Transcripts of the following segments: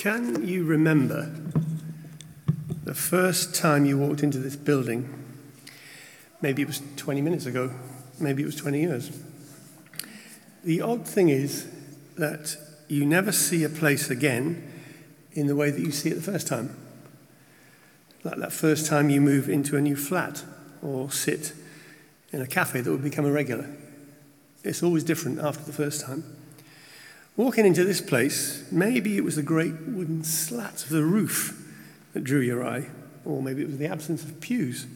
Can you remember the first time you walked into this building? Maybe it was 20 minutes ago, maybe it was 20 years. The odd thing is that you never see a place again in the way that you see it the first time. Like that first time you move into a new flat or sit in a cafe that would become a regular. It's always different after the first time. Walking into this place, maybe it was the great wooden slats of the roof that drew your eye, or maybe it was the absence of pews,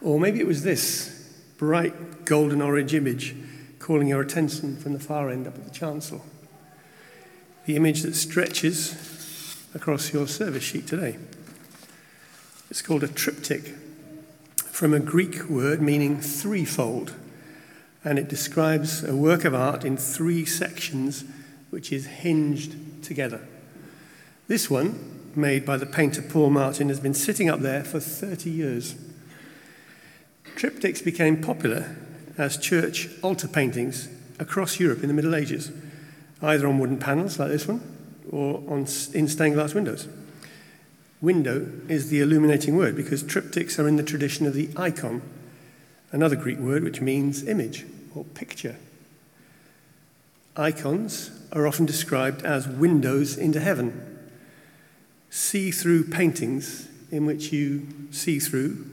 or maybe it was this bright golden orange image calling your attention from the far end up at the chancel. The image that stretches across your service sheet today. It's called a triptych, from a Greek word meaning threefold and it describes a work of art in three sections which is hinged together. This one, made by the painter Paul Martin, has been sitting up there for 30 years. Triptychs became popular as church altar paintings across Europe in the Middle Ages, either on wooden panels like this one or on, in stained glass windows. Window is the illuminating word because triptychs are in the tradition of the icon, another Greek word which means image or picture. Icons are often described as windows into heaven, see through paintings in which you see through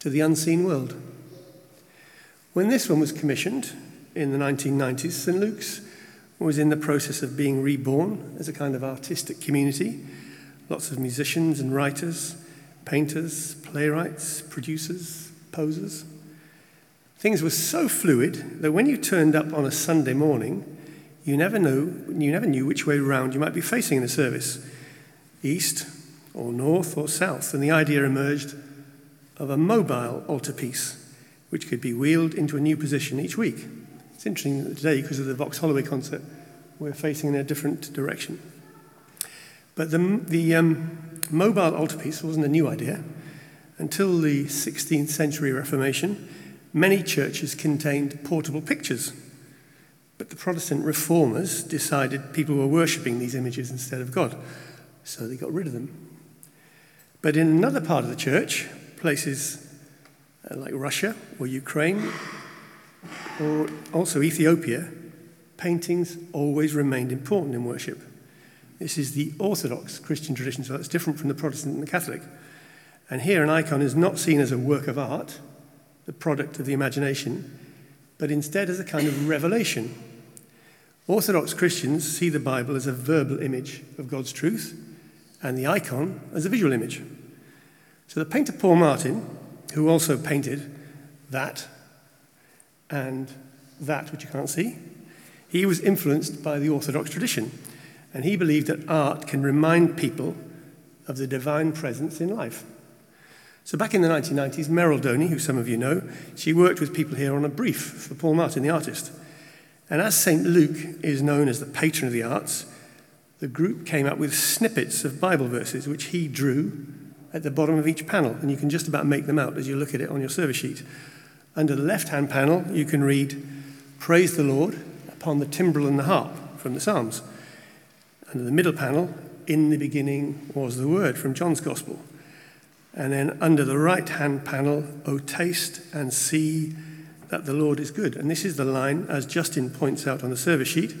to the unseen world. When this one was commissioned in the 1990s, St. Luke's was in the process of being reborn as a kind of artistic community. Lots of musicians and writers, painters, playwrights, producers, posers. Things were so fluid that when you turned up on a Sunday morning, you never knew, you never knew which way round you might be facing in the service east or north or south. And the idea emerged of a mobile altarpiece, which could be wheeled into a new position each week. It's interesting that today, because of the Vox Holloway concert, we're facing in a different direction. But the, the um, mobile altarpiece wasn't a new idea. Until the 16th century Reformation, Many churches contained portable pictures, but the Protestant reformers decided people were worshipping these images instead of God, so they got rid of them. But in another part of the church, places uh, like Russia or Ukraine, or also Ethiopia, paintings always remained important in worship. This is the Orthodox Christian tradition, so that's different from the Protestant and the Catholic. And here, an icon is not seen as a work of art, the product of the imagination, but instead as a kind of revelation. Orthodox Christians see the Bible as a verbal image of God's truth and the icon as a visual image. So the painter Paul Martin, who also painted that and that which you can't see, he was influenced by the Orthodox tradition, and he believed that art can remind people of the divine presence in life. So back in the 1990s, Meryl Doney, who some of you know, she worked with people here on a brief for Paul Martin, the artist. And as St. Luke is known as the patron of the arts, the group came up with snippets of Bible verses which he drew at the bottom of each panel. And you can just about make them out as you look at it on your service sheet. Under the left hand panel, you can read, Praise the Lord upon the timbrel and the harp from the Psalms. Under the middle panel, In the beginning was the Word from John's Gospel. And then under the right hand panel, O taste and see that the Lord is good. And this is the line, as Justin points out on the service sheet,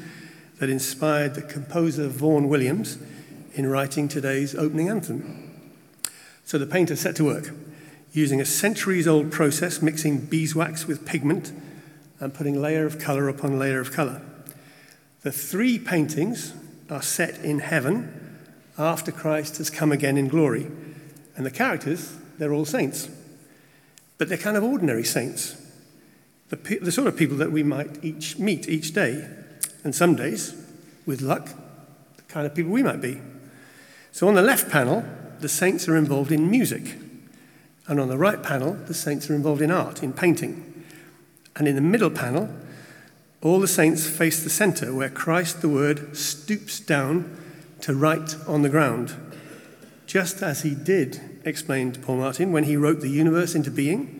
that inspired the composer Vaughan Williams in writing today's opening anthem. So the painter set to work, using a centuries old process, mixing beeswax with pigment and putting layer of colour upon layer of colour. The three paintings are set in heaven after Christ has come again in glory and the characters, they're all saints. But they're kind of ordinary saints. The, the sort of people that we might each meet each day. And some days, with luck, the kind of people we might be. So on the left panel, the saints are involved in music. And on the right panel, the saints are involved in art, in painting. And in the middle panel, all the saints face the center where Christ, the Word, stoops down to write on the ground just as he did, explained Paul Martin, when he wrote the universe into being,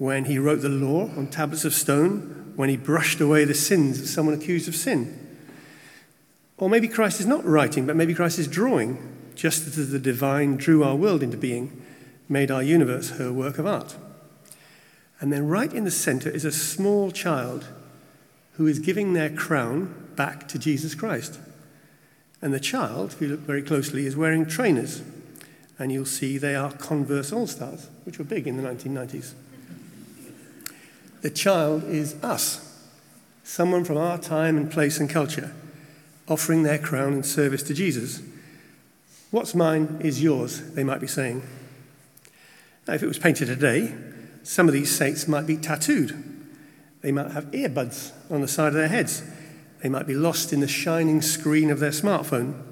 when he wrote the law on tablets of stone, when he brushed away the sins of someone accused of sin. Or maybe Christ is not writing, but maybe Christ is drawing, just as the divine drew our world into being, made our universe her work of art. And then right in the center is a small child who is giving their crown back to Jesus Christ. And the child, if you look very closely, is wearing trainers. And you'll see they are Converse All Stars, which were big in the 1990s. The child is us, someone from our time and place and culture, offering their crown in service to Jesus. What's mine is yours, they might be saying. Now, if it was painted today, some of these saints might be tattooed. They might have earbuds on the side of their heads. They might be lost in the shining screen of their smartphone.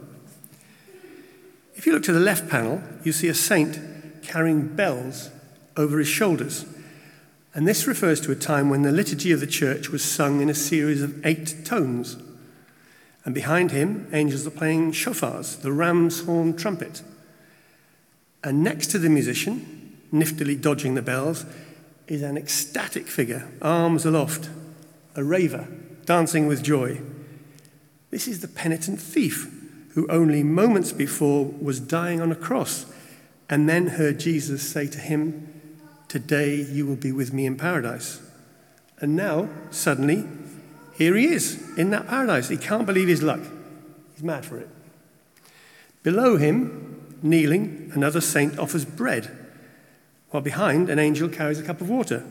If you look to the left panel, you see a saint carrying bells over his shoulders. And this refers to a time when the liturgy of the church was sung in a series of eight tones. And behind him, angels are playing shofars, the ram's horn trumpet. And next to the musician, niftily dodging the bells, is an ecstatic figure, arms aloft, a raver, dancing with joy. This is the penitent thief who only moments before was dying on a cross and then heard Jesus say to him, Today you will be with me in paradise. And now, suddenly, here he is in that paradise. He can't believe his luck. He's mad for it. Below him, kneeling, another saint offers bread while behind an angel carries a cup of water.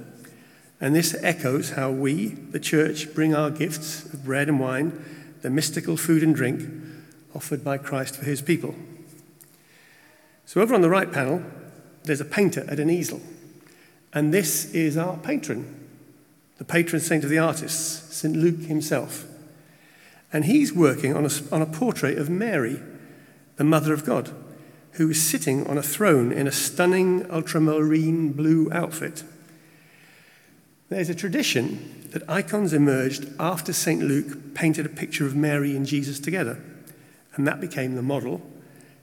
And this echoes how we, the church, bring our gifts of bread and wine, the mystical food and drink offered by Christ for his people. So, over on the right panel, there's a painter at an easel. And this is our patron, the patron saint of the artists, St. Luke himself. And he's working on a, on a portrait of Mary, the Mother of God who is sitting on a throne in a stunning ultramarine blue outfit. There's a tradition that icons emerged after St. Luke painted a picture of Mary and Jesus together, and that became the model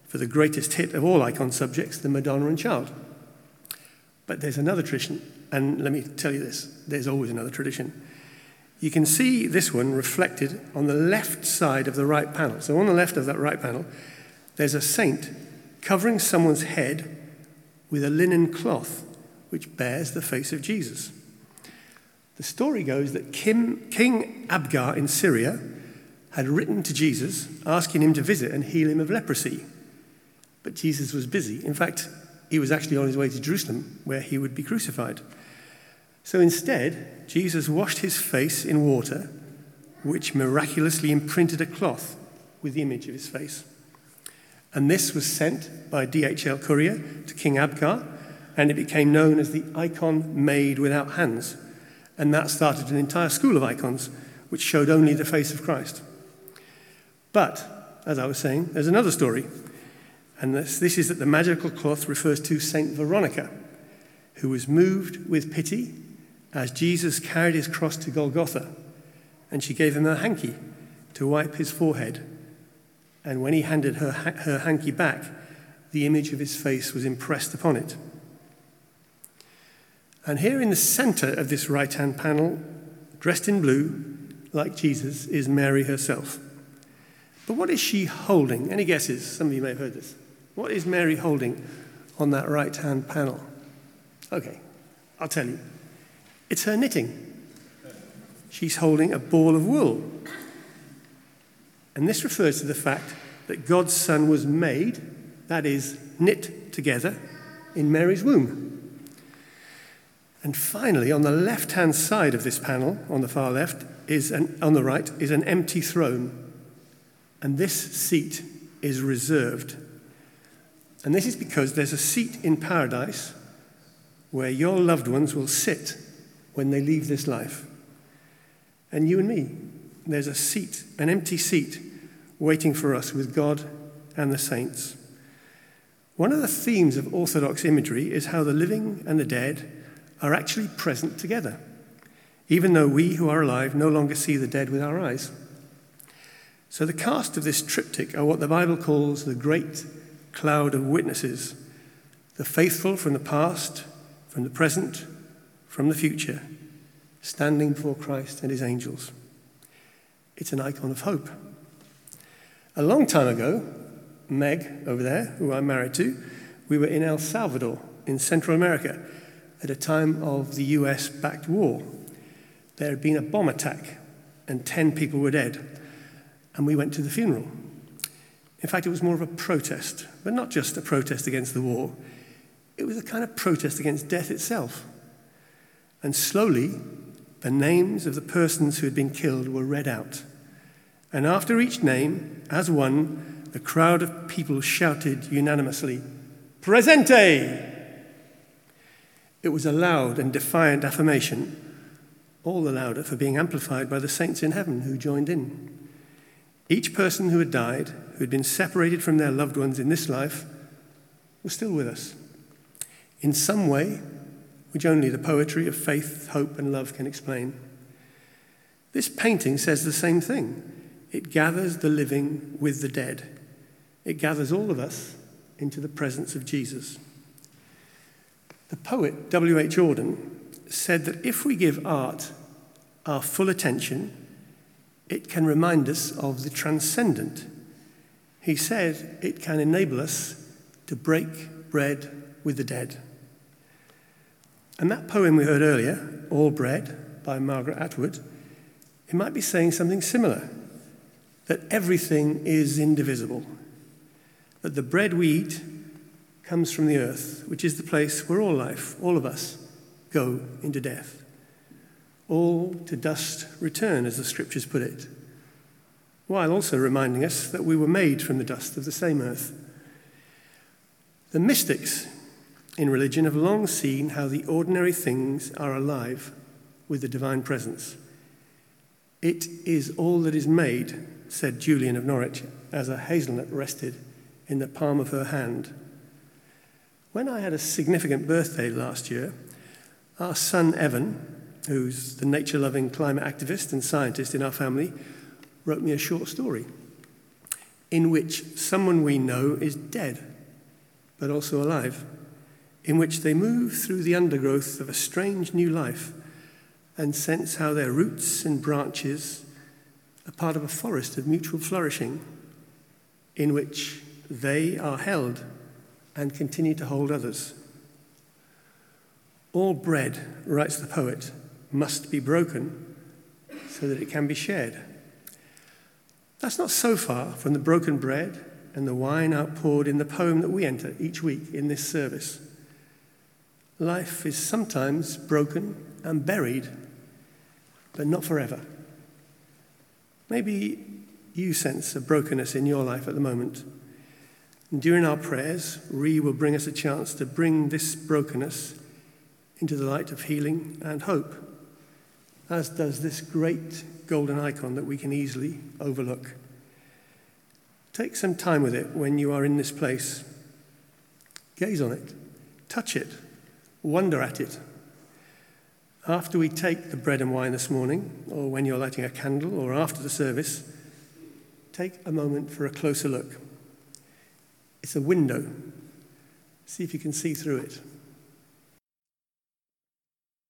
for the greatest hit of all icon subjects, the Madonna and Child. But there's another tradition, and let me tell you this there's always another tradition. You can see this one reflected on the left side of the right panel. So, on the left of that right panel, there's a saint covering someone's head with a linen cloth which bears the face of Jesus. The story goes that Kim, King Abgar in Syria had written to Jesus asking him to visit and heal him of leprosy. But Jesus was busy. In fact, he was actually on his way to Jerusalem where he would be crucified. So instead, Jesus washed his face in water, which miraculously imprinted a cloth with the image of his face. And this was sent by DHL courier to King Abgar, and it became known as the icon made without hands. And that started an entire school of icons which showed only the face of Christ. But, as I was saying, there's another story. And this, this is that the magical cloth refers to Saint Veronica, who was moved with pity as Jesus carried his cross to Golgotha, and she gave him a hanky to wipe his forehead and when he handed her, her hanky back, the image of his face was impressed upon it. And here in the center of this right hand panel, dressed in blue, like Jesus, is Mary herself. But what is she holding? Any guesses? Some of you may have heard this. What is Mary holding on that right hand panel? Okay, I'll tell you. It's her knitting. She's holding a ball of wool. And this refers to the fact that God's Son was made, that is, knit together, in Mary's womb. And finally, on the left hand side of this panel, on the far left, is an, on the right, is an empty throne. And this seat is reserved. And this is because there's a seat in paradise where your loved ones will sit when they leave this life. And you and me, there's a seat, an empty seat, waiting for us with God and the saints. One of the themes of Orthodox imagery is how the living and the dead are actually present together, even though we who are alive no longer see the dead with our eyes. So, the cast of this triptych are what the Bible calls the great cloud of witnesses the faithful from the past, from the present, from the future, standing before Christ and his angels. It's an icon of hope. A long time ago, Meg over there, who I'm married to, we were in El Salvador in Central America at a time of the US backed war. There had been a bomb attack and 10 people were dead, and we went to the funeral. In fact, it was more of a protest, but not just a protest against the war, it was a kind of protest against death itself. And slowly, the names of the persons who had been killed were read out. And after each name, as one, the crowd of people shouted unanimously, Presente! It was a loud and defiant affirmation, all the louder for being amplified by the saints in heaven who joined in. Each person who had died, who had been separated from their loved ones in this life, was still with us. In some way, which only the poetry of faith, hope, and love can explain. This painting says the same thing. It gathers the living with the dead. It gathers all of us into the presence of Jesus. The poet W.H. Auden said that if we give art our full attention, it can remind us of the transcendent. He said it can enable us to break bread with the dead. And that poem we heard earlier, All Bread by Margaret Atwood, it might be saying something similar that everything is indivisible, that the bread we eat comes from the earth, which is the place where all life, all of us, go into death. All to dust return, as the scriptures put it, while also reminding us that we were made from the dust of the same earth. The mystics in religion have long seen how the ordinary things are alive with the divine presence. It is all that is made, said Julian of Norwich, as a hazelnut rested in the palm of her hand when I had a significant birthday last year, our son Evan, who's the nature loving climate activist and scientist in our family, wrote me a short story in which someone we know is dead, but also alive, in which they move through the undergrowth of a strange new life and sense how their roots and branches are part of a forest of mutual flourishing in which they are held and continue to hold others. All bread, writes the poet, must be broken so that it can be shared. That's not so far from the broken bread and the wine outpoured in the poem that we enter each week in this service. Life is sometimes broken and buried, but not forever. Maybe you sense a brokenness in your life at the moment. And during our prayers, Ree will bring us a chance to bring this brokenness into the light of healing and hope, as does this great golden icon that we can easily overlook. Take some time with it when you are in this place. Gaze on it, touch it, wonder at it. After we take the bread and wine this morning, or when you're lighting a candle, or after the service, take a moment for a closer look. It's a window. See if you can see through it.